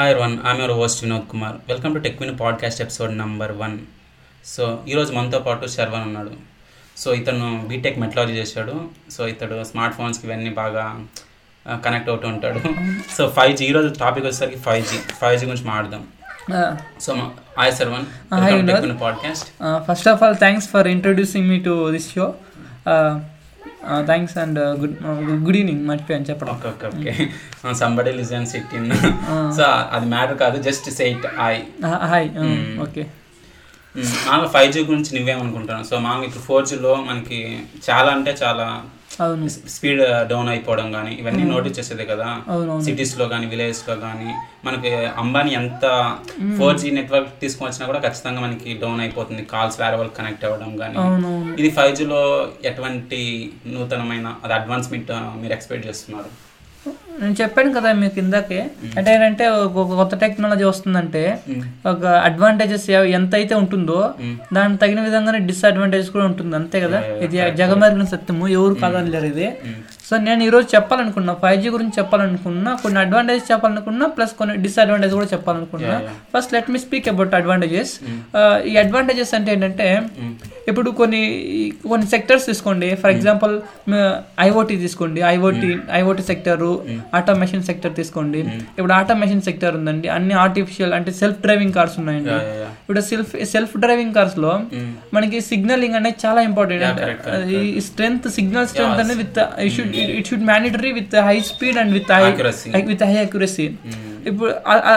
Hi one I'm your host Vinod Kumar welcome to tech win podcast episode number one so ఈరోజు మనతో పాటు శర్వన్ ఉన్నాడు. So ఇతను BTech metrology చేశాడు. So ఇతడు స్మార్ట్ ఫోన్స్కి ఇవన్నీ బాగా కనెక్ట్ అవుతూ ఉంటాడు. సో ఫైవ్ జీ ఈరోజు టాపిక్ వచ్చేసరికి ఫైవ్ జీ ఫైవ్ జీ గురించి మాట్లాడదాం. So hi Sharvan podcast first of all thanks for introducing me to this show thanks and good good evening మర్చిపోయాను చెప్పడం. Okay okay okay somebody listens it in so అది matter కాదు just say it I hi okay మామూలుగా five G గురించి నువ్వేమనుకుంటున్నావు? So మామూలుగా ఇప్పుడు four జీలో మనకి చాలా అంటే చాలా స్పీడ్ డౌన్ అయిపోవడం కానీ ఇవన్నీ నోటీస్ చేసేదే కదా. సిటీస్లో కానీ విలేజెస్లో కానీ మనకి అంబానీ ఎంత ఫోర్ జీ నెట్వర్క్ తీసుకొని వచ్చినా కూడా ఖచ్చితంగా మనకి డౌన్ అయిపోతుంది. కాల్స్ వేరే వాళ్ళకి కనెక్ట్ అవ్వడం కానీ ఇది ఫైవ్ జీలో ఎటువంటి నూతనమైన అది అడ్వాన్స్మెంట్ మీరు ఎక్స్పెక్ట్ చేస్తున్నారు? నేను చెప్పాను కదా మీకు ఇందాకే. అంటే ఏంటంటే కొత్త టెక్నాలజీ వస్తుందంటే ఒక అడ్వాంటేజెస్ ఎంత అయితే ఉంటుందో దానికి తగిన విధంగానే డిస్అడ్వాంటేజెస్ కూడా ఉంటుంది. అంతే కదా? ఇది జగమరిగిన సత్యము ఎవరు కాదనలేరు ఇది. సో నేను ఈరోజు చెప్పాలనుకున్నా ఫైవ్ జీ గురించి చెప్పాలనుకున్నా కొన్ని అడ్వాంటేజ్ చెప్పాలనుకున్నా ప్లస్ కొన్ని డిస్అడ్వాంటేజ్ కూడా చెప్పాలనుకున్నా. First let me speak about advantages ఈ అడ్వాంటేజెస్ అంటే ఏంటంటే ఇప్పుడు కొన్ని కొన్ని సెక్టర్స్ తీసుకోండి. ఫర్ ఎగ్జాంపుల్ ఐఓటీ తీసుకోండి. IoT IoT sector automation sector తీసుకోండి. ఇప్పుడు ఆటోమేషన్ సెక్టర్ ఉందండి. అన్ని ఆర్టిఫిషియల్ అంటే సెల్ఫ్ డ్రైవింగ్ కార్స్ ఉన్నాయండి. ఇప్పుడు సెల్ఫ్ సెల్ఫ్ డ్రైవింగ్ కార్స్లో మనకి సిగ్నలింగ్ అనేది చాలా ఇంపార్టెంట్ ఈ స్ట్రెంత్ సిగ్నల్ స్ట్రెంత్ అనేది with it should mandatory with high speed and with high. With high accuracy ఇప్పుడు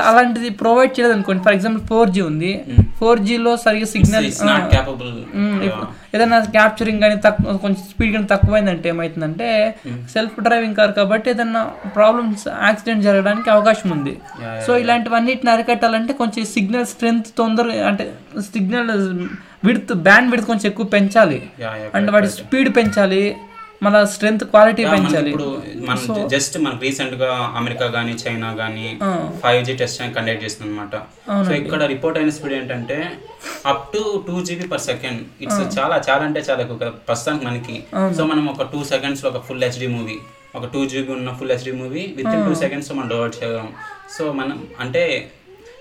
అలాంటిది ప్రొవైడ్ చేయలేదు అనుకోండి. ఫర్ ఎగ్జాంపుల్ ఫోర్ జీ ఉంది. ఫోర్లో సరిగా సిగ్నల్ ఏదైనా క్యాప్చరింగ్ కానీ తక్కువ కొంచెం స్పీడ్ కానీ తక్కువైందంటే ఏమవుతుందంటే సెల్ఫ్ డ్రైవింగ్ కార్ కాబట్టి ఏదైనా ప్రాబ్లమ్స్ యాక్సిడెంట్ జరగడానికి అవకాశం ఉంది. సో ఇలాంటివన్నిటిని అరికట్టాలంటే కొంచెం సిగ్నల్ స్ట్రెంత్ తొందరగా అంటే సిగ్నల్ విడ్త్ బ్యాండ్ విడ్త్ కొంచెం ఎక్కువ పెంచాలి. అంటే వాటి స్పీడ్ పెంచాలి. మళ్ళీ స్ట్రెంత్ క్వాలిటీ పెంచాలి. ఇప్పుడు మనం జస్ట్ మనకి రీసెంట్గా అమెరికా గానీ చైనా గానీ ఫైవ్ జీ టెస్ట్ కండక్ట్ చేస్తుంది అనమాట సో ఇక్కడ రిపోర్ట్ అయిన స్పీడ్ ఏంటంటే up to two GB per second it's చాలా చాలా అంటే చాలా ఎక్కువ ప్రస్తుతానికి మనకి. సో మనం ఒక టూ సెకండ్స్లో ఒక ఫుల్ హెచ్డి మూవీ ఒక టూ జీబీ ఉన్న full HD movie with in two seconds మనం డౌన్లోడ్ చేయగలం సో మనం అంటే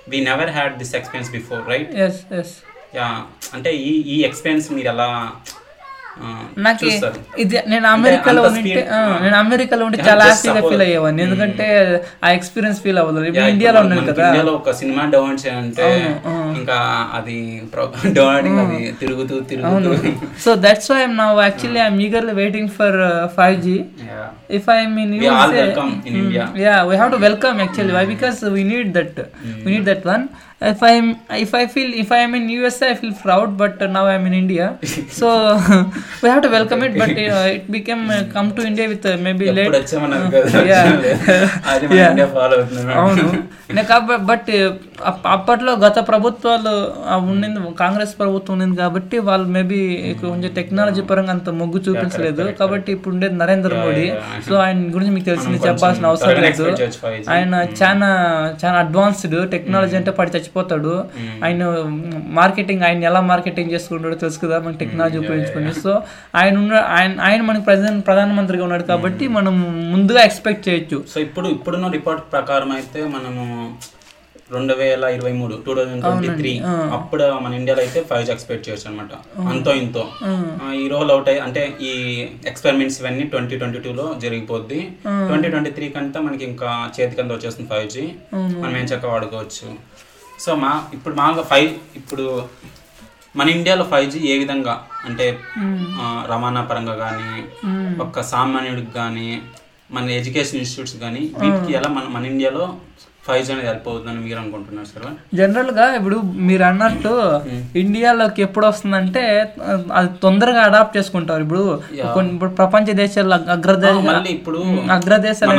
we never had this experience before right yeah అంటే ఈ ఈ ఎక్స్పీరియన్స్ మీరు ఎలా నాకు ఇది నేను అమెరికాలో ఉంటే నేను అమెరికాలో ఉంటే చాలా హ్యాపీగా ఫీల్ అయ్యేవాడిని. ఎందుకంటే ఆ ఎక్స్పీరియన్స్ ఫీల్ అవ్వదు. ఇప్పుడు ఇండియాలో ఉన్నాను కదా. ఇండియాలో ఒక సినిమా డౌన్లోడ్ చేయాలంటే ఇంకా అది అది తిరుగుతూ తిరుగుతూ. So that's why I'm now actually I'm eagerly waiting for five G if i'm in We all USA, welcome in India. yeah we have to welcome actually. Why? Because if i'm if i feel if i am in usa i feel proud but uh, now i'm in india. So we have to welcome it but uh, it became uh, come to india with uh, maybe late. అవుతున్నాం అవును. But అప్పట్లో గత ప్రభుత్వాలు ఉండింది కాంగ్రెస్ ప్రభుత్వం ఉండింది కాబట్టి వాళ్ళు మేబీ కొంచెం టెక్నాలజీ పరంగా అంత మొగ్గు చూపించలేదు. కాబట్టి ఇప్పుడు ఉండేది నరేంద్ర మోడీ. సో ఆయన గురించి మీకు తెలిసింది చెప్పాల్సిన అవసరం లేదు. expect చేయొచ్చు 5G. ఆయన చాలా చాలా అడ్వాన్స్డ్ టెక్నాలజీ అంటే పడి చచ్చిపోతాడు. ఆయన మార్కెటింగ్ ఆయన ఎలా మార్కెటింగ్ చేసుకుంటాడో తెలుసు కదా మనకి టెక్నాలజీ ఉపయోగించుకుని. సో ఆయన ఉన్న ఆయన ఆయన మనకి ప్రధాన ప్రధానమంత్రిగా ఉన్నాడు కాబట్టి మనం ముందుగా ఎక్స్పెక్ట్ చేయొచ్చు. సో ఇప్పుడు ఇప్పుడున్న రిపోర్ట్ ప్రకారం అయితే మనము రెండు వేల ఇరవై మూడు టూ థౌజండ్ ట్వంటీ త్రీ అప్పుడు మన ఇండియాలో అయితే ఫైవ్ జీ ఎక్స్పెక్ట్ చేయొచ్చు అనమాట అంతో ఇంతో. ఈ రోల్ అవుట్ అయ్యి అంటే ఈ ఎక్స్పెరిమెంట్స్ ఇవన్నీ ట్వంటీ ట్వంటీ టూలో జరిగిపోద్ది. ట్వంటీ ట్వంటీ త్రీ కంటే మనకి ఇంకా చేతికంత వచ్చేస్తుంది ఫైవ్ జీ మనం ఏం చక్కగా వాడుకోవచ్చు. సో మా ఇప్పుడు మామూలుగా ఫైవ్ ఇప్పుడు మన ఇండియాలో ఫైవ్ జీ ఏ విధంగా అంటే రవాణా పరంగా కానీ ఒక్క సామాన్యుడికి కానీ మన ఎడ్యుకేషన్ ఇన్స్టిట్యూట్స్ కానీ వీటికి ఎలా మన మన ఇండియాలో ఫైవ్ జీ అనేది హెల్ప్ అవుతుందని మీరు అనుకుంటున్నారు సార్? జనరల్గా ఇప్పుడు మీరు అన్నట్టు ఇండియాలోకి ఎప్పుడు వస్తుందంటే అది తొందరగా అడాప్ట్ చేసుకుంటారు. ఇప్పుడు కొన్ని ఇప్పుడు ప్రపంచ దేశాలు అగ్- అగ్రదేశ మళ్ళీ ఇప్పుడు అగ్రదేశాలు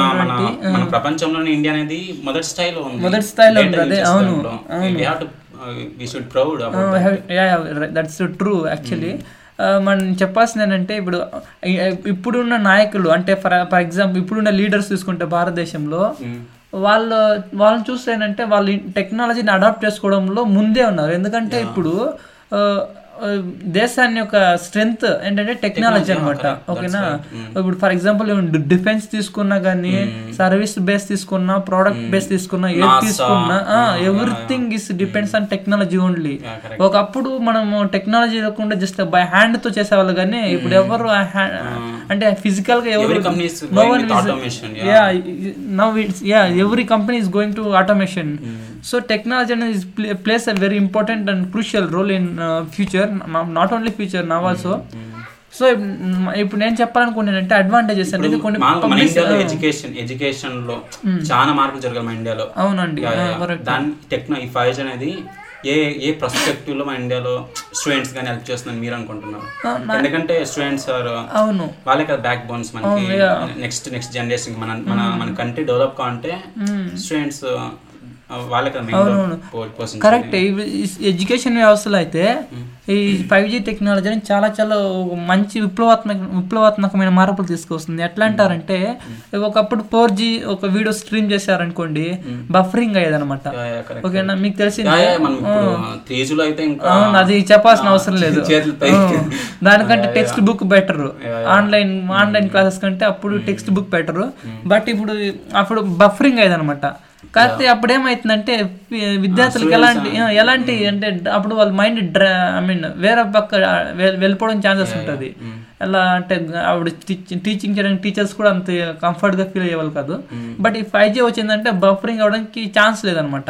మన ప్రపంచంలోనే ఇండియా అనేది మొదటి స్థాయిలో ఉంది. మొదటి స్థాయిలో ఉంది, అదే, అవును, దట్స్ ట్రూ యాక్చువల్లీ మనం చెప్పాల్సింది ఏంటంటే ఇప్పుడు ఇప్పుడున్న నాయకులు అంటే ఫర్ ఫర్ ఎగ్జాంపుల్ ఇప్పుడున్న లీడర్స్ తీసుకుంటే భారతదేశంలో వాళ్ళు వాళ్ళని చూస్తే ఏంటంటే వాళ్ళు టెక్నాలజీని అడాప్ట్ చేసుకోవడంలో ముందే ఉన్నారు. ఎందుకంటే ఇప్పుడు దేశాన్ని యొక్క స్ట్రెంగ్త్ ఏంటంటే టెక్నాలజీ అనమాట ఓకేనా ఇప్పుడు ఫర్ ఎగ్జాంపుల్ డిఫెన్స్ తీసుకున్నా కానీ సర్వీస్ బేస్ తీసుకున్నా ప్రోడక్ట్ బేస్ తీసుకున్నా ఏది తీసుకున్నా everything is depends on technology only. ఒకప్పుడు మనము టెక్నాలజీ లేకుండా జస్ట్ బై హ్యాండ్తో చేసేవాళ్ళు కానీ ఇప్పుడు ఎవరు hand- అంటే ఫిజికల్గా ఎవరు Every company is no going one with is automation, yeah. yeah now pl- plays a very important and crucial role in uh, future no- not only future now also. So ఇప్పుడు నేను చెప్పాలనుకున్నానంటే advantages అనేది కొన్ని education ఎడ్యుకేషన్లో చాలా మార్పులు జరగాలి మన ఇండియాలో. అవునండి. దాని టెక్నో ఈ ఫైవ్ అనేది ఏ ఏ పర్స్పెక్టివ్లో మన ఇండియాలో స్టూడెంట్స్ కానీ హెల్ప్ చేస్తుందని మీరు అనుకుంటున్నారు? ఎందుకంటే స్టూడెంట్స్ ఆర్ అవును. వాళ్ళే కదా బ్యాక్ బోన్స్ మనకి. నెక్స్ట్ నెక్స్ట్ జనరేషన్ మన మన మన కంట్రీ డెవలప్ కావాలంటే స్టూడెంట్స్ కరెక్ట్. ఎడ్యుకేషన్ వ్యవస్థలో అయితే ఈ ఫైవ్ జీ టెక్నాలజీ అనేది చాలా చాలా మంచి విప్లవాత్మక విప్లవాత్మకమైన మార్పులు తీసుకొస్తుంది. ఎట్లా అంటారంటే ఒకప్పుడు ఫోర్ జీ ఒక వీడియో స్ట్రీమ్ చేశారనుకోండి బఫరింగ్ యా, correct. ఓకేనా? మీకు అవును అది చెప్పాల్సిన అవసరం లేదు. దానికంటే textbook better. Online online classes కంటే అప్పుడు టెక్స్ట్ బుక్ బెటర్. బట్ ఇప్పుడు అప్పుడు బఫరింగ్ అయ్యేదన్నమాట. కాకపోతే అప్పుడు ఏమైతుందంటే విద్యార్థులకు ఎలాంటి ఎలాంటి అంటే అప్పుడు వాళ్ళ మైండ్ ఐ మీన్ వేరే పక్క వెళ్ళిపోవడం ఛాన్సెస్ ఉంటుంది. ఎలా అంటే ఆవిడ టీచింగ్ చేయడానికి టీచర్స్ కూడా అంత కంఫర్ట్గా ఫీల్ అయ్యేవాళ్ళు కాదు. బట్ ఈ ఫైవ్ జీ వచ్చిందంటే బఫరింగ్ అవడానికి ఛాన్స్ లేదనమాట.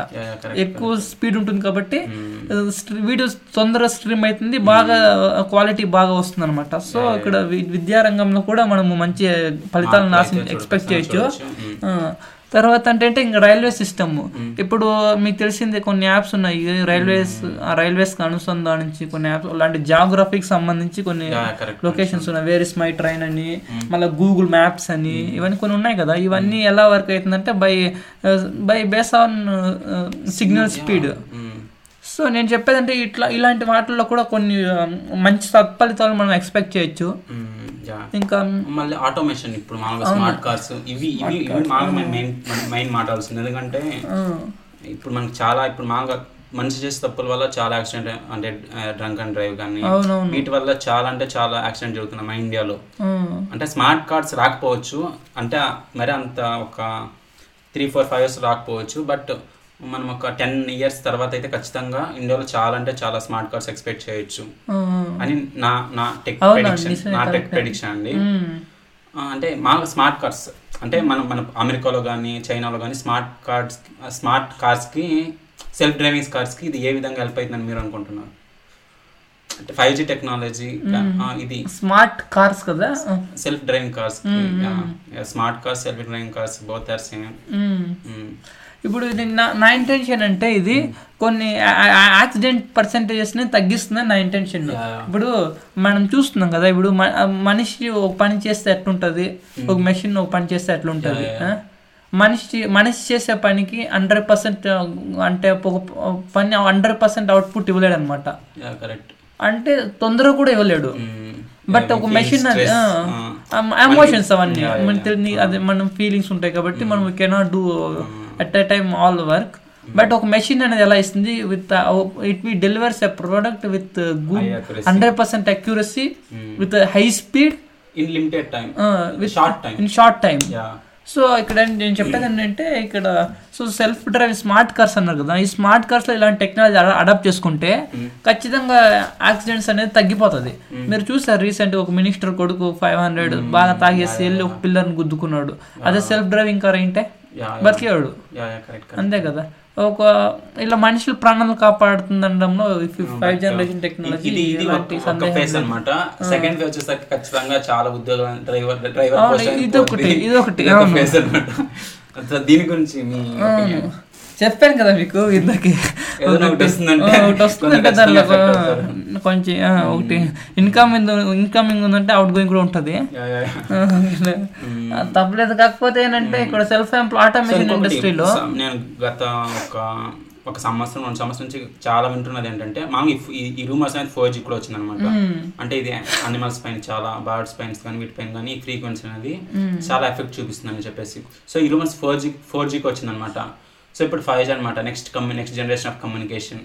ఎక్కువ స్పీడ్ ఉంటుంది కాబట్టి వీడియో తొందరగా స్ట్రీమ్ అవుతుంది బాగా క్వాలిటీ బాగా వస్తుంది అనమాట సో ఇక్కడ విద్యారంగంలో కూడా మనము మంచి ఫలితాలను ఆశ ఎక్స్పెక్ట్ చేయొచ్చు. తర్వాత అంటే ఇంకా రైల్వే సిస్టమ్. ఇప్పుడు మీకు తెలిసిందే కొన్ని యాప్స్ ఉన్నాయి. రైల్వేస్ రైల్వేస్కి అనుసంధానించి కొన్ని యాప్స్ అలాంటి జాగ్రఫీకి సంబంధించి కొన్ని. లొకేషన్స్ ఉన్నాయి. వేర్ ఇస్ మై ట్రైన్ అని మళ్ళీ గూగుల్ మ్యాప్స్ అని ఇవన్నీ కొన్ని ఉన్నాయి కదా. ఇవన్నీ ఎలా వర్క్ అవుతుందంటే by by base on signal speed. So నేను చెప్పేదంటే ఇట్లా ఇలాంటి వాటిల్లో కూడా కొన్ని ఆ, మంచి సత్ఫలితాలు మనం ఎక్స్పెక్ట్ చేయొచ్చు. ఇంకా మళ్ళీ ఆటోమేషన్ ఇప్పుడు మామూలుగా స్మార్ట్ కార్స్ ఇవి ఇవి ఇవి మామూలుగా మెయిన్ మెయిన్ మాట్లాడాల్సింది ఎందుకంటే ఇప్పుడు మనకి చాలా ఇప్పుడు మామూలుగా మనిషి చేసే తప్పుల వల్ల చాలా యాక్సిడెంట్ అంటే డ్రంక్ అండ్ డ్రైవ్ కానీ వీటి వల్ల చాలా అంటే చాలా యాక్సిడెంట్ జరుగుతున్నాయి మన ఇండియాలో. అంటే స్మార్ట్ కార్డ్స్ రాకపోవచ్చు అంటే మరి అంత ఒక త్రీ ఫోర్ ఫైవ్ ఇయర్స్ రాకపోవచ్చు బట్ మనం ఒక టెన్ ఇయర్స్ తర్వాత అయితే ఖచ్చితంగా ఇండియాలో చాలా అంటే చాలా స్మార్ట్ కార్డ్స్ ఎక్స్పెక్ట్ చేయొచ్చు. అని నా నా టెక్ ప్రెడిక్షన్ నా టెక్. ప్రెడిక్షన్ అండి. అంటే మా స్మార్ట్ కార్డ్స్ అంటే మనం మన అమెరికాలో కానీ చైనాలో కానీ స్మార్ట్ కార్డ్స్ స్మార్ట్ కార్స్కి సెల్ఫ్ డ్రైవింగ్ కార్స్కి ఇది ఏ విధంగా హెల్ప్ అవుతుందని మీరు అనుకుంటున్నారు? అంటే ఫైవ్ జీ టెక్నాలజీ ఇది. స్మార్ట్ కార్స్ కదా? Self driving cars smart cars self driving cars both are same. ఇప్పుడు ఇది నా ఇంటెన్షన్ అంటే ఇది కొన్ని యాక్సిడెంట్ పర్సెంటేజెస్ని తగ్గిస్తుందని నా ఇంటెన్షన్. ఇప్పుడు మనం చూస్తున్నాం కదా ఇప్పుడు మనిషి ఒక పని చేస్తే ఎట్లుంటది? ఒక మెషిన్ ఒక పని చేస్తే ఎట్లుంటది? మనిషి మనిషి చేసే పనికి హండ్రెడ్ పర్సెంట్ అంటే ఒక పని హండ్రెడ్ పర్సెంట్ అవుట్పుట్ ఇవ్వలేడు అనమాట అంటే తొందరగా కూడా ఇవ్వలేడు. బట్ ఒక మెషిన్ అది ఎమోషన్స్ అవన్నీ. అదే మనం ఫీలింగ్స్ ఉంటాయి కాబట్టి మనం cannot do at a time all work but ఒక మెషిన్ అనేది ఎలా ఇస్తుంది? With it we delivers a product with good. Hundred percent accuracy with high speed in limited time with short time in short time so ఇక్కడ నేను చెప్పేది ఏంటంటే ఇక్కడ so self drive smart cars అన్నారు కదా. ఈ స్మార్ట్ కార్స్లో ఇలాంటి టెక్నాలజీ అడాప్ట్ చేసుకుంటే ఖచ్చితంగా యాక్సిడెంట్స్ అనేది తగ్గిపోతుంది. మీరు చూసారు రీసెంట్ ఒక మినిస్టర్ కొడుకు ఫైవ్ హండ్రెడ్ బాగా తాగేసి వెళ్ళి ఒక పిల్లర్ని గుద్దుకున్నాడు. అదే సెల్ఫ్ డ్రైవింగ్ కార్ ఏంటే? బతికేవాడు. అంతే కదా. ఒక ఇలా మనుషుల ప్రాణాలు కాపాడుతుందనడంలో ఫైవ్ జనరేషన్ టెక్నాలజీ అన్నమాట. సెకండ్ ఫేజ్ వచ్చేసరికి ఖచ్చితంగా చాలా ఉద్యోగాలు డ్రైవర్ డ్రైవర్ అవును, పోస్ట్ ఇది ఒకటి, ఇది ఒకటి, ఒక అవును. ఫేజ్ అన్నమాట. సో దీని గురించి మీ? చెప్పాను కదా మీకు ఇందాకే. ఒకటి వస్తుందంటే. దానిలో. కొంచెం ఒకటి. ఇన్కమ్ ఇన్కమింగ్ ఉందంటే అవుట్ గోయింగ్ కూడా ఉంటుంది. తప్పలేదు. కాకపోతే ఏంటంటే ఇక్కడ సెల్ఫ్ ఎంప్లాయ్ ఆటోమేషన్ ఇండస్ట్రీలో నేను గత ఒక ఒక సంవత్సరం రెండు సంవత్సరం నుంచి చాలా వింటున్నది ఏంటంటే మామూలు ఈ- రూమర్స్ అనేది ఫోర్ జీ కూడా వచ్చింది అనమాట అంటే ఇది అనిమల్స్ పైన చాలా బర్డ్స్ పైన కానీ వీటి పైన కానీ ఫ్రీక్వెన్సీ అనేది చాలా ఎఫెక్ట్ చూపిస్తుంది అని చెప్పేసి. సో ఈ రూమర్స్ ఫోర్ జీ ఫోర్ జీకి వచ్చింది అనమాట సో ఇప్పుడు ఫైవ్ జీ అనమాట next కమ్యూ next generation of communication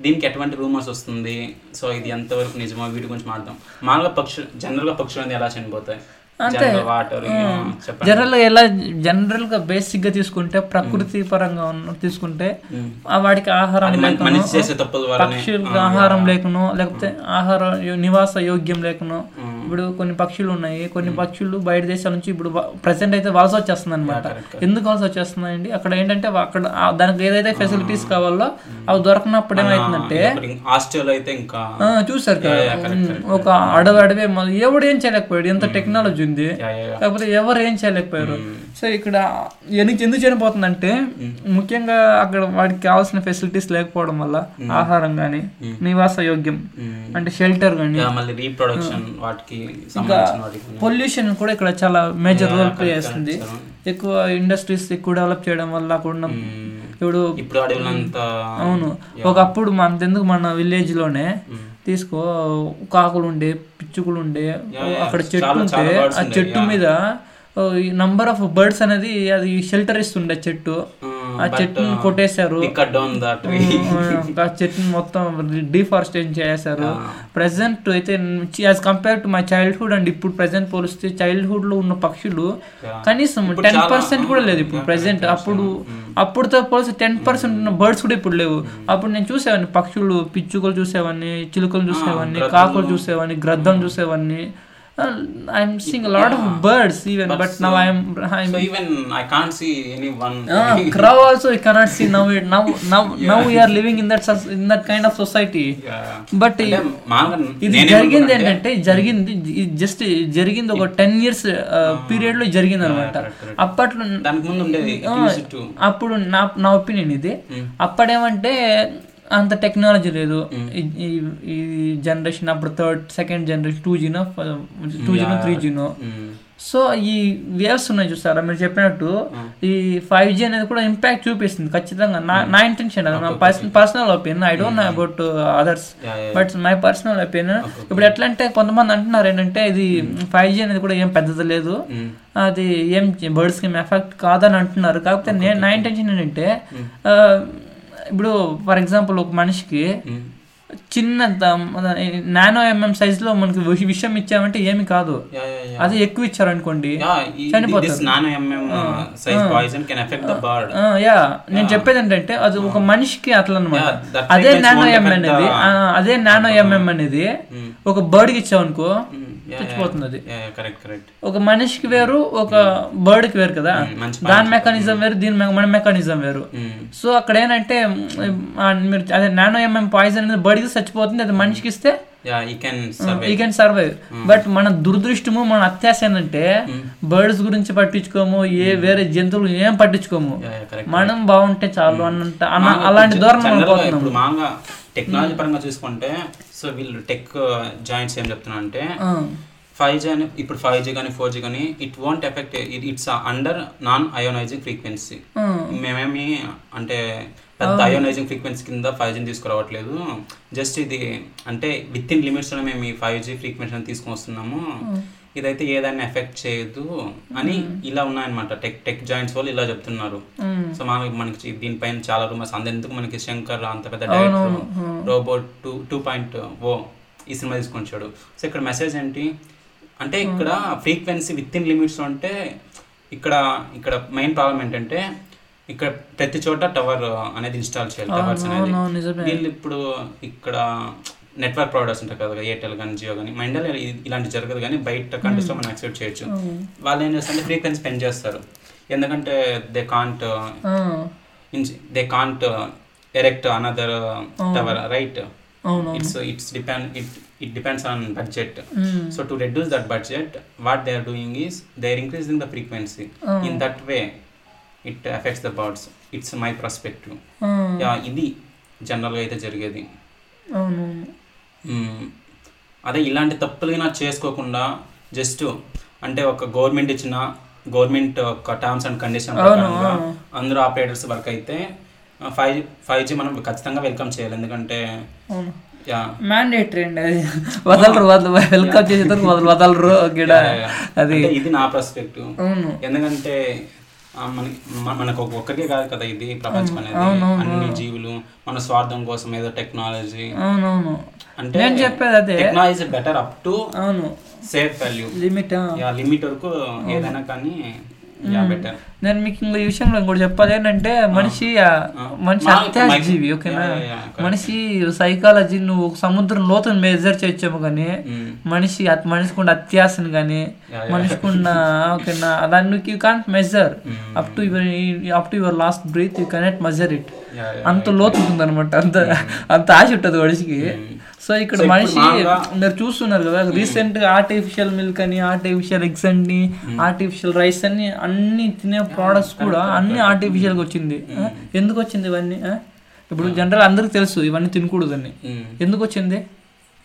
దీనికి ఎటువంటి రూమర్స్ వస్తుంది? సో ఇది ఎంతవరకు నిజమో వీటి గురించి మాట్లాడదాం. మామూలుగా పక్షులు జనరల్గా పక్షులు అనేది ఎలా చనిపోతాయి? అంతే. చెప్పండి. జనరల్గా ఎలా జనరల్గా బేసిక్గా తీసుకుంటే ప్రకృతి పరంగా ఉన్న తీసుకుంటే. ఆ వాడికి ఆహారం పక్షులకు ఆహారం లేకనో లేకపోతే ఆహార నివాస యోగ్యం లేకనో ఇప్పుడు కొన్ని పక్షులు ఉన్నాయి కొన్ని పక్షులు బయట దేశాల నుంచి ఇప్పుడు ప్రజెంట్ అయితే వలస వచ్చేస్తుంది అనమాట ఎందుకు వలస వచ్చేస్తున్నాయండి అక్కడ ఏంటంటే అక్కడ దానికి ఏదైతే ఫెసిలిటీస్ కావాలో అవి దొరకనప్పుడు ఏమైతుందంటే ఇంకా చూసారు ఒక అడవి అడవే ఎవడు ఏం చేయలేకపోయాడు? ఎంత టెక్నాలజీ ఉంది. కాకపోతే ఎవరు ఏం చేయలేకపోయారు? సో ఇక్కడ ఎందుకు చనిపోతుందంటే ముఖ్యంగా అక్కడ వాడికి కావాల్సిన ఫెసిలిటీస్ లేకపోవడం వల్ల ఆహారం గాని నివాస యోగ్యం. అంటే షెల్టర్ గాని యా, మళ్ళీ రీప్రొడక్షన్ వాటికి వాటికి పొల్యూషన్ కూడా ఇక్కడ చాలా మేజర్ రోల్ ప్లే చేస్తుంది. ఎక్కువ ఇండస్ట్రీస్ ఎక్కువ డెవలప్ చేయడం వల్ల అక్కడ ఉన్న మ్మ్. ఇప్పుడు ఇప్పుడు అవును. ఒకప్పుడు మనకెందుకు మన విలేజ్లోనే తీసుకో కాకులు ఉండే పిచ్చుకలు ఉండే అక్కడ చెట్టు ఉంటే ఆ చెట్టు మీద నంబర్ ఆఫ్ బర్డ్స్ అనేది అది షెల్టర్ ఇస్తుండే చెట్టు. ఆ చెట్టుని కొట్టేశారు. ఆ చెట్టుని మొత్తం డిఫారెస్టేషన్ చేశారు ప్రెసెంట్ అయితే as compare to my childhood and ఇప్పుడు ప్రెసెంట్ పోలిస్తే చైల్డ్హుడ్లో ఉన్న పక్షులు కనీసం టెన్ పర్సెంట్ కూడా లేదు ఇప్పుడు ప్రెసెంట్ అప్పుడు అప్పుడుతో పోలిస్తే టెన్ పర్సెంట్ ఉన్న బర్డ్స్ కూడా ఇప్పుడు లేవు. అప్పుడు నేను చూసేవాడిని పక్షులు పిచ్చుకలు చూసేవాడిని చిలుకలు చూసేవాడిని కాకులు చూసేవాడిని గ్రద్దం చూసేవాడిని. I'm seeing lot of birds even but now I'm so even I can't see anyone crow also you cannot see. Now it- now now now we are living in that in that kind of society. But ఇది జరిగింది ఏంటంటే జరిగింది just జరిగింది ఒక ten years పీరియడ్లో జరిగింది అనమాట అప్పట్లో అప్పుడు నా నా ఒపీనియన్ ఇది. అప్పుడేమంటే అంత టెక్నాలజీ లేదు. ఈ- జనరేషన్ అప్పుడు థర్డ్ సెకండ్ జనరేషన్ టూ జీనో టూ జీనో త్రీ జీనో సో ఈ వేవ్స్ ఉన్నాయి చూసారా? మీరు చెప్పినట్టు ఈ ఫైవ్ జీ అనేది కూడా ఇంపాక్ట్ చూపిస్తుంది ఖచ్చితంగా. నా నా ఇంటెన్షన్ అది. నా personal opinion I don't know about others. But my personal opinion ఇప్పుడు ఎట్లా అంటే కొంతమంది అంటున్నారు ఏంటంటే ఇది ఫైవ్ జీ అనేది కూడా ఏం పెద్దది లేదు. అది ఏం బర్డ్స్కి ఏం ఎఫెక్ట్ కాదని అంటున్నారు. కాకపోతే నేను నా ఇంటెన్షన్ ఏంటంటే ఇప్పుడు ఫర్ ఎగ్జాంపుల్ ఒక మనిషికి చిన్న నానో ఎంఎం సైజ్లో మనకి విష- విషయం ఇచ్చామంటే ఏమి కాదు. అది ఎక్కువ ఇచ్చారు అనుకోండి ఎంఎం యా. నేను చెప్పేది ఏంటంటే అది ఒక మనిషికి అట్లా అనమాట అదే నానో won't ఎం affect అనేది అదే నానో ఎంఎం అనేది ఒక బర్డ్కి ఇచ్చావు అనుకో చచ్చిపోతుంది ఒక మనిషికి వేరు ఒక బర్డ్కి వేరు కదా? మంచి దాని మెకానిజం వేరు దీని మన మెకానిజం వేరు. సో అక్కడ ఏంటంటే మీరు అదే నానో ఎంఎం పాయిజన్ అనేది బర్డ్కి చచ్చిపోతుంది అది మనిషికి ఇస్తే యా ఈ కెన్ సర్వైవ్ బట్ మన దురదృష్టము మన అత్యాశ ఏంటంటే బర్డ్స్ గురించి పట్టించుకోము ఏ వేరే జంతువులు ఏం పట్టించుకోము. మనం బాగుంటే చాలు అన్నంత అన్న- అలాంటి మనం మామూలుగా టెక్నాలజీ పరంగా చూసుకుంటే సో వీళ్ళు టెక్ జాయింట్స్ ఏం చెప్తున్నా అంటే ఫైవ్ జీ అని ఇప్పుడు ఫైవ్ జీ కానీ ఫోర్ జీ కానీ it won't effect it's under non ionizing frequency మేమేమి అంటే పెద్ద అయోనైజింగ్ ఫ్రీక్వెన్సీ కింద ఫైవ్ జీని తీసుకురావట్లేదు. జస్ట్ ఇది అంటే విత్ ఇన్ లిమిట్స్లో మేము ఈ ఫైవ్ జీ ఫ్రీక్వెన్సీ తీసుకొని వస్తున్నాము. ఇదైతే ఏదైనా ఎఫెక్ట్ చేయదు అని ఇలా ఉన్నాయన్నమాట. టెక్ టెక్ జాయింట్స్ వాళ్ళు ఇలా చెప్తున్నారు. సో మనకి మనకి దీనిపైన చాలా రూమర్స్ అందెందుకు మనకి శంకర్ అంత పెద్ద director robot two two point O ఈ సినిమా తీసుకొని సో ఇక్కడ మెసేజ్ ఏంటి? అంటే ఇక్కడ ఫ్రీక్వెన్సీ విత్ ఇన్ లిమిట్స్ అంటే ఇక్కడ ఇక్కడ మెయిన్ ప్రాబ్లం ఏంటంటే ఇక్కడ ప్రతి చోట టవర్ అనేది ఇన్స్టాల్ చేయాలి. టవర్స్ అనేది. వీళ్ళు ఇప్పుడు ఇక్కడ నెట్వర్క్ ప్రొవైడర్స్ ఉంటారు కదా ఎయిర్టెల్ కానీ జియో కానీ మా ఇండియాలో ఇలాంటి జరగదు కానీ బయట కంట్రీస్లో మనం ఎక్సెప్ట్ చేయొచ్చు. వాళ్ళు ఏం చేస్తారంటే ఫ్రీక్వెన్సీ పెంచేస్తారు. ఎందుకంటే they can't they can't erect another tower right అవును it's it's depend it it depends on budget so to reduce that budget what they are doing is they are increasing the frequency in that way it effects the birds it's my perspective ఇది జనరల్గా అయితే జరిగేది. మ్మ్. అదే ఇలాంటి తప్పులు చేసుకోకుండా just అంటే ఒక గవర్నమెంట్ ఇచ్చిన గవర్నమెంట్ ఒక టర్మ్స్ అండ్ కండిషన్ అందరూ ఆపరేటర్స్ వర్క్ అయితే ఫైవ్ ఫైవ్ జీ మనం ఖచ్చితంగా వెల్కమ్ చేయాలి. ఎందుకంటే మ్యాండేటరీ అండి అది. వదలరు వదలు వెల్కమ్ చేసేందుకు వదలు వదలరు గిడ. అది. ఇది నా పర్స్పెక్టివ్ ఎందుకంటే మనకి మనకు ఒక- ఒక్కరికే కాదు కదా ఇది ప్రపంచం అనేది. అన్ని జీవులు మన స్వార్థం కోసం ఏదో టెక్నాలజీ. అంటే నేను చెప్పేది అదే. టెక్నాలజీ బెటర్ అప్ టు అవును. సేఫ్ వాల్యూ లిమిట్ లిమిట్ వరకు ఏదైనా కానీ నేను మీకు ఇంకో ఈ విషయంలో ఇంకోటి చెప్పాలి ఏంటంటే మనిషి మనిషి మా- అత్యాశ మా- జీవి ఓకేనా. మనిషి సైకాలజీ నువ్వు ఒక సముద్రం లోతుని మెజర్ చేయొచ్చేమో కానీ. మనిషి మనిషికి ఉన్న అత్యాశని కానీ. మనిషికి ఉన్న ఓకేనా దాన్ని you can't measure. Up to your up to your last breath you cannot measure it అంత లోతు ఉంటుంది అనమాట అంత అంత ఆశ ఉంటుంది మనిషికి. సో ఇక్కడ మనిషి మీరు చూస్తున్నారు కదా రీసెంట్గా ఆర్టిఫిషియల్ మిల్క్ అని ఆర్టిఫిషియల్ ఎగ్స్ అని ఆర్టిఫిషియల్ రైస్ అని అన్ని తినే ప్రోడక్ట్స్ కూడా అన్ని ఆర్టిఫిషియల్గా వచ్చింది? ఎందుకు వచ్చింది ఇవన్నీ? ఇప్పుడు జనరల్ అందరికి తెలుసు ఇవన్నీ తినకూడదని. ఎందుకు వచ్చింది?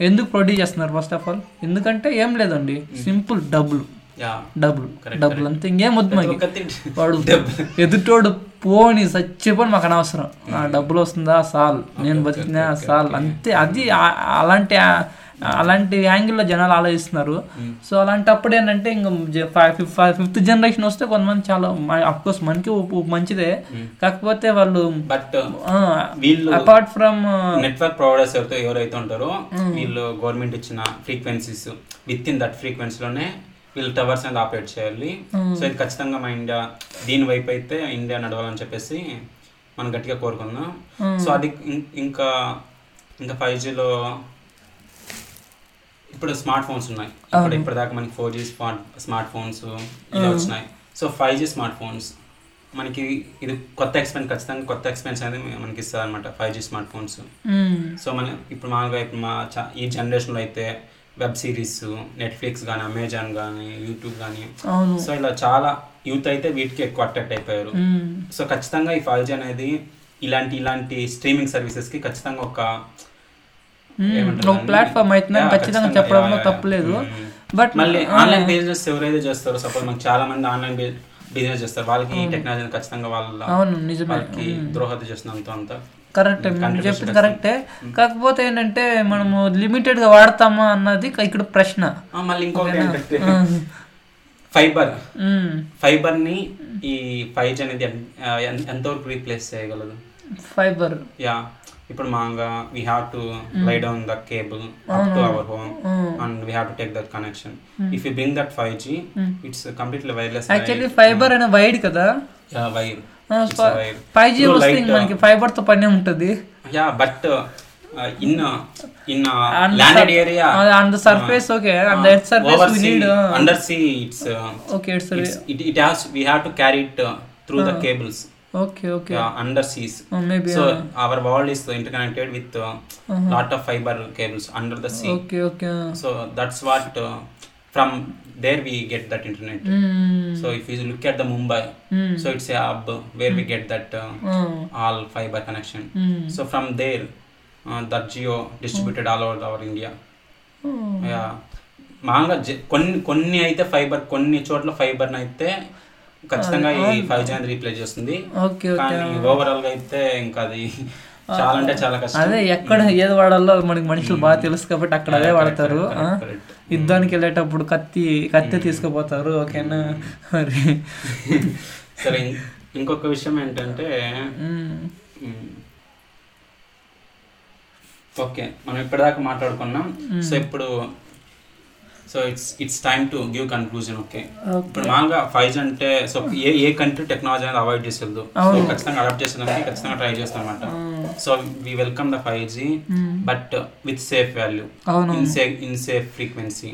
ఎందుకు ప్రొడ్యూస్ చేస్తున్నారు ఫస్ట్ ఆఫ్ ఆల్ ఎందుకంటే ఏం లేదండి. సింపుల్ డబ్బులు డబ్బులు. డబ్బులు అంతే ఇంకేం వద్దు ఒక్కటి వాడు ఎదుటోడు పోని చచ్చిపోని మాకు అనవసరం. ఆ డబ్బులు వస్తుందా? సాల్. నేను బతికినా సాల్. అంతే. అది అలాంటి అలాంటి యాంగిల్లో జనాలు ఆలోచిస్తున్నారు. సో అలాంటప్పుడు ఏంటంటే ఇంకా ఫిఫ్త్ జనరేషన్ వస్తే కొంతమంది చాలా అఫ్కోర్స్ మనకి మంచిదే. కాకపోతే వాళ్ళు బట్ వీళ్ళు అపార్ట్ ఫ్రమ్ నెట్వర్క్ ప్రొవైడర్స్ ఎవరితో ఎవరైతే ఉంటారో వీళ్ళు గవర్నమెంట్ ఇచ్చిన ఫ్రీక్వెన్సీస్ విత్ ఇన్ దట్ ఫ్రీక్వెన్సీలోనే వీళ్ళు టవర్స్ అనేది ఆపరేట్ చేయాలి. సో ఇది ఖచ్చితంగా మన ఇండియా దీని వైపు అయితే ఇండియా నడవాలని చెప్పేసి మనం గట్టిగా కోరుకుందాం. సో అది ఇంకా ఇంకా ఫైవ్ జీలో ఇప్పుడు స్మార్ట్ ఫోన్స్ ఉన్నాయి. ఇప్పుడు ఇప్పటిదాకా మనకి four G smart smart phones ఇలా వచ్చినాయి. So five G smart phones మనకి ఇది కొత్త ఎక్స్పెన్స్ ఖచ్చితంగా కొత్త ఎక్స్పెన్స్ అనేది మనకి ఇస్తుంది అనమాట five G smart phones so మన ఇప్పుడు మామూలుగా ఇప్పుడు మా ఈ జనరేషన్లో అయితే వెబ్ సిరీస్ నెట్ఫ్లిక్స్ కానీ అమెజాన్ కానీ యూట్యూబ్ కానీ సో ఇలా చాలా యూత్ అయితే వీటికి ఎక్కువ అట్రాక్ట్ అయిపోయారు. సో ఖచ్చితంగా ఈ ఫైవ్ అనేది ఇలాంటి ఇలాంటి స్ట్రీమింగ్ సర్వీసెస్కి ఖచ్చితంగా ఒక? ప్లాట్ఫామ్ అయితే ఖచ్చితంగా చెప్పడంలో. తప్పులేదు. బట్ మళ్ళీ ఆన్లైన్ బిజినెస్ ఎవరైతే చేస్తారో సపోజ్ మనకి చాలా మంది ఆన్లైన్ బిజినెస్ చేస్తారు. వాళ్ళకి టెక్నాలజీ ఖచ్చితంగా వాళ్ళ అవును నిజమే. వాళ్ళకి ద్రోహత చేసినంత అంత. కరెక్ట్ మీరు చెప్పింది కరెక్టే కాకపోతే ఏంటంటే మనము లిమిటెడ్గా వాడతామా అన్నది ఇక్కడ ప్రశ్న. మళ్ళీ ఇంకొకటి ఫైబర్. ఫైబర్ని ఈ ఫైవ్ జీ అనేది ఎంతవరకు రీప్లేస్ చేయగలదు? ఫైబర్ యా ఇప్పుడు మాగా we have to lie down the cable up to our home and we have to take that connection if you bring that five G it's completely wireless actually fibre అనే wired కదా? Wire wire five G వస్తే ఇంక మనకి ఫైబర్తో పనే ఉంటది. Yeah but in in landed area on the surface okay on the earth surface we see need under sea it's okay it's it it has we have to carry it through the cables okay okay under seas maybe our world is interconnected with uh, lot of fiber cables under the sea. Okay okay So that's what uh, from there we get that internet. So if you look at the Mumbai, so it's a hub where we get that uh, all fiber connection. So from there, uh, that geo distributed all over our India. Yeah. మామూలుగా కొన్ని కొన్ని అయితే fibre కొన్ని చోట్ల fibre అయితే ఖచ్చితంగా ఈ five G అనేది రీప్లేస్ చేస్తుంది కానీ ఓవరాల్గా అయితే ఇంకా అది చాలా అంటే చాలా కష్టం అదే ఎక్కడ ఏది వాడాలో మనకి మనుషులు బాగా తెలుసు కాబట్టి అక్కడ అదే వాడతారు. యుద్ధానికి వెళ్ళేటప్పుడు కత్తి కత్తి తీసుకుపోతారు ఓకేనా? మరి. సరే ఇంకొక విషయం ఏంటంటే ఓకే మనం ఇప్పటిదాకా మాట్లాడుకున్నాం. సో ఇప్పుడు so it's it's time to give conclusion okay ఇప్పుడు మామూలుగా ఫైవ్ జీ అంటే సో ఏ ఏ కంట్రీ టెక్నాలజీ అనేది అవాయిడ్ చేసేది సో ఖచ్చితంగా అడాప్ట్ చేసేదానికి ఖచ్చితంగా ట్రై చేస్తాం అనమాట so we welcome the five G but with safe value in safe in safe frequency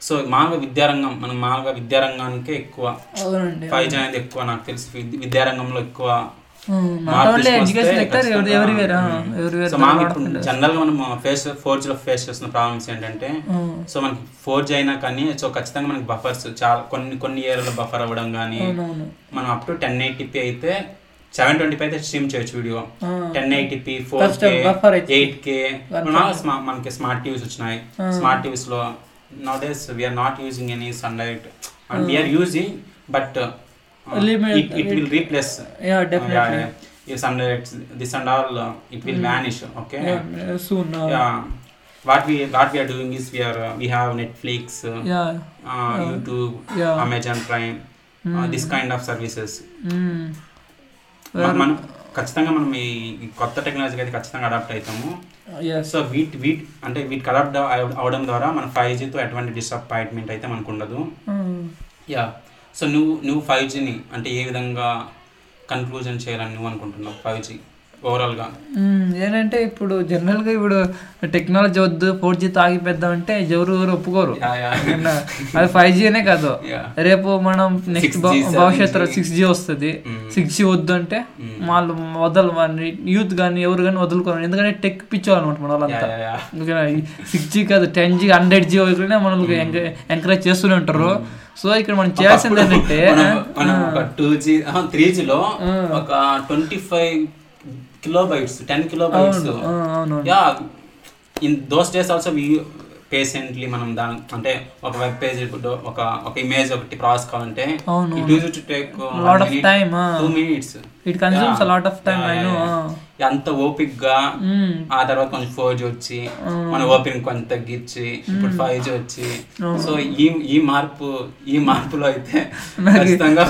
so మామూలుగా విద్యారంగం మనం మామూలుగా విద్యారంగానికే ఎక్కువ ఫైవ్ జీ అనేది ఎక్కువ నాకు తెలిసి. విద్య- విద్యారంగంలో ఎక్కువ నాట్ ఓన్లీ ఎడ్యుకేషన్ సెక్టర్ ఎవరి ఎవరి వేరే? ఎవరి సో వేరే మామూలుగా ఇప్పుడు జనరల్గా మనం ఫేస్ ఫోర్ జీలో ఫేస్ చేస్తున్న ప్రాబ్లమ్స్ ఏంటంటే సో మనకి ఫోర్ జీ అయినా కానీ సో ఖచ్చితంగా మనకి బఫర్స్ చాలా కొన్ని కొన్ని ఏరియాలో బఫర్ అవ్వడం కానీ మనం up to ten eighty p అయితే సెవెన్ ట్వంటీ అయితే స్ట్రీమ్ చేయొచ్చు video. Ten eighty p four First K. Eight K. మనకి స్మార్ట్ టీవీస్ వచ్చినాయి. స్మార్ట్ టీవీస్లో nowadays we are not using any sunlight and we are using but it will replace ఈ sunlight this and all it will vanish okay soon yeah what we what we are doing is we are uh, we have netflix uh, yeah uh, youtube Yeah. amazon prime this kind of services. మనం ఖచ్చితంగా మనం ఈ కొత్త టెక్నాలజీకి అయితే ఖచ్చితంగా adapt అవుతాము. So వీటి వీటి అంటే వీటికి అడాప్ట్ అవడం ద్వారా మన ఫైవ్ జీతో ఎటువంటి డిసప్పాయింట్మెంట్ అయితే మనకు ఉండదు. యా సో నువ్వు నువ్వు ఫైవ్ జీని అంటే ఏ విధంగా కన్క్లూజన్ చేయాలని నువ్వు అనుకుంటున్నావు? ఫైవ్ జీ ఓవరాల్గా. ఏంటంటే ఇప్పుడు జనరల్గా ఇప్పుడు టెక్నాలజీ వద్దు ఫోర్ జీ తాగిపోద్దాం అంటే ఎవరు ఎవరు ఒప్పుకోరు. అది ఫైవ్ జీ అనే కాదు. రేపు మనం నెక్స్ట్ 6G, 7G. భవిష్యత్తులో సిక్స్ జీ వస్తుంది. సిక్స్ జీ వద్దు అంటే వాళ్ళు వదలు యూత్ కానీ ఎవరు కానీ వదులుకోరు. ఎందుకంటే టెక్ పిచ్చోవాలన్నమాట మన వాళ్ళంతా. సిక్స్ జీ కాదు టెన్ జీ హండ్రెడ్ జీ వరకునే మనల్ని ఎంకరేజ్ చేస్తూనే ఉంటారు. సో ఇక్కడ మనం చేయాల్సింది ఏంటంటే టూ జీ త్రీ జీలో ఒక twenty five kilobytes ten kilobytes ఆ, అవును yeah in those days also we patiently మనం దాని అంటే ఒక వెబ్ పేజ్ ఒక ఒక ఇమేజ్ ఒకటి ప్రాసెస్ కావాలంటే. It use to take Lot of time. Two minutes it lot of time I know అంత ఓపిక్గా ఆ తర్వాత కొంచెం ఫోర్ జీ వచ్చి మన ఓపెన్ కొంచెం తగ్గించి ఇప్పుడు ఫైవ్ జీ వచ్చి. సో ఈ ఈ మార్పు ఈ మార్పులో అయితే ఖచ్చితంగా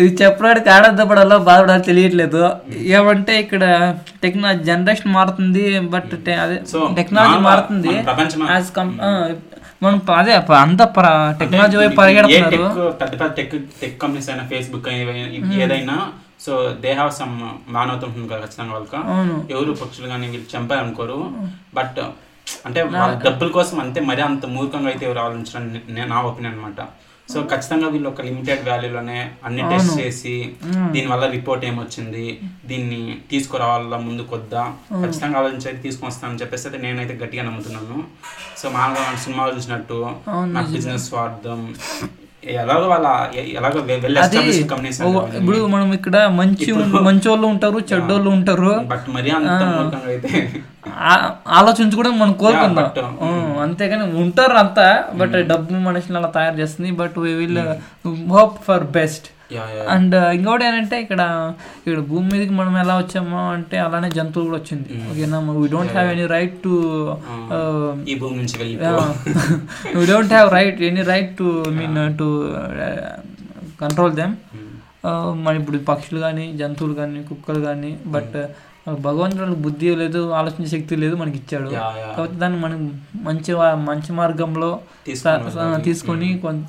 ఇది చెప్పడానికి ఆడద్దపడాలో బాధపడాలో తెలియట్లేదు. ఏమంటే ఇక్కడ టెక్నాలజీ జనరేషన్ మారుతుంది బట్ అదే టెక్నాలజీ మారుతుంది. మన అదే అంత టెక్నాలజీ వైపు పరిగెడుతున్నారు. పెద్ద పెద్ద టెక్ టెక్ కంపెనీస్ అయినా ఫేస్బుక్ ఏదైనా సో దే హ్యావ్ సమ్ మానవత ఉంటుంది కదా ఖచ్చితంగా వాళ్ళకి. ఎవరు పక్షులు కానీ వీళ్ళు చంపారు అనుకోరు. బట్ అంటే వాళ్ళ డబ్బుల కోసం అంతే మరీ అంత మూర్ఖంగా అయితే ఎవరు ఆలోచించడం నే- ఒపీనియన్ అనమాట సో ఖచ్చితంగా వీళ్ళు ఒక లిమిటెడ్ వాల్యూలోనే అన్ని టెస్ట్ చేసి దీని వల్ల రిపోర్ట్ ఏమొచ్చింది దీన్ని తీసుకురావాలా ముందు కొద్దా? ఖచ్చితంగా ఆలోచించి తీసుకొని వస్తానని చెప్పేసి అయితే నేనైతే గట్టిగా నమ్ముతున్నాను. సో మామూలుగా సినిమాలో చూసినట్టు నా బిజినెస్ స్వార్థం ఎలాగో వాళ్ళ ఎలాగో అది ఇప్పుడు మనం ఇక్కడ మంచి మంచోళ్ళు ఉంటారు చెడ్డోళ్ళు ఉంటారు. బట్ మరీ అంత మూర్ఖంగా అయితే ఆ- ఆలోచించుకోవడం మనం కోరుకుందాం. అంతేగాని ఉంటారు అంతా బట్ డబ్బు మనుషులు అలా తయారు చేస్తుంది but we will hope for best and ఇంకోటి ఏంటంటే ఇక్కడ ఇక్కడ భూమి మీదకి మనం ఎలా వచ్చామో అంటే అలానే జంతువులు కూడా వచ్చింది. ఓకేనా? We don't have any right to ఈ భూమి నుంచి we don't have right any right to mean to control them మన ఇప్పుడు పక్షులు కానీ జంతువులు కానీ కుక్కలు కానీ బట్ భగవంతుడు బుద్ధి లేదు ఆలోచన శక్తి లేదు మనకి ఇచ్చాడు. కాబట్టి దాన్ని మనం మంచి మంచి మార్గంలో తీసుకొని తీసుకొని కొంత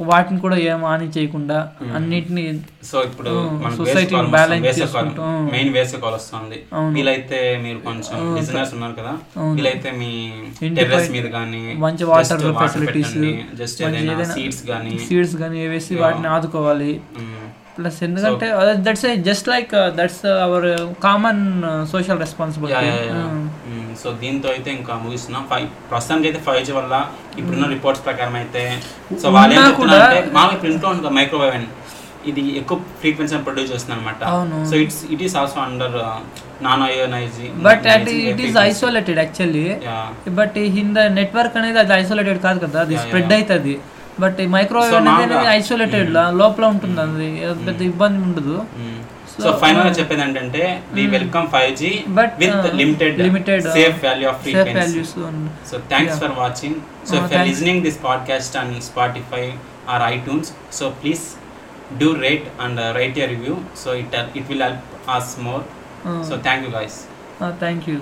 వాటిని కూడా ఏం హాని చేయకుండా అన్నిటిని సో ఇప్పుడు చేసుకుంటూ, mm. మెయిన్ వేసే కాల్ వస్తుంది. వీలైతే మీరు కొంచెం బిజినెస్ ఉన్నారు కదా. వీలైతే మీ టెర్రస్ మీద కానీ మంచి వాటర్ ఫెసిలిటీస్ జస్ట్ ఏదైనా సీడ్స్ కానీ సీడ్స్ కానీ వేసి వాటిని ఆదుకోవాలి. ప్లస్ ఎందుకంటే that's just like that's our common social responsibility so దీంతో అయితే ఇంకా ముగిస్తున్నాం. ఫైవ్ ప్రస్తుతానికి అయితే ఫైవ్ జీ వల్ల ఇప్పుడున్న రిపోర్ట్స్ ప్రకారం అయితే సో వాళ్ళు ఏం చెప్తున్నారంటే మామూలు ఇప్పుడు ఇంట్లో ఉంటుంది మైక్రోవేవ్ అని ఇది ఎక్కువ ఫ్రీక్వెన్సీ ప్రొడ్యూస్ చేస్తుంది అనమాట. So it's it is also under non ionizing but at it is isolated actually but network అనేది అది ఐసోలేటెడ్ కాదు కదా అది స్ప్రెడ్ అవుతుంది బట్ మైక్రోవేవ్ అనేది ఐసోలేటెడ్ లోపల ఉంటుంది అది పెద్ద ఇబ్బంది ఉండదు. సో ఫైనల్గా చెప్పేది ఏంటంటే we welcome five G But, with limited limited, uh, safe value of frequency so thanks for watching so if thanks. Listening this podcast on Spotify or iTunes so please do rate and write your review so it it will help us more so thank you guys thank you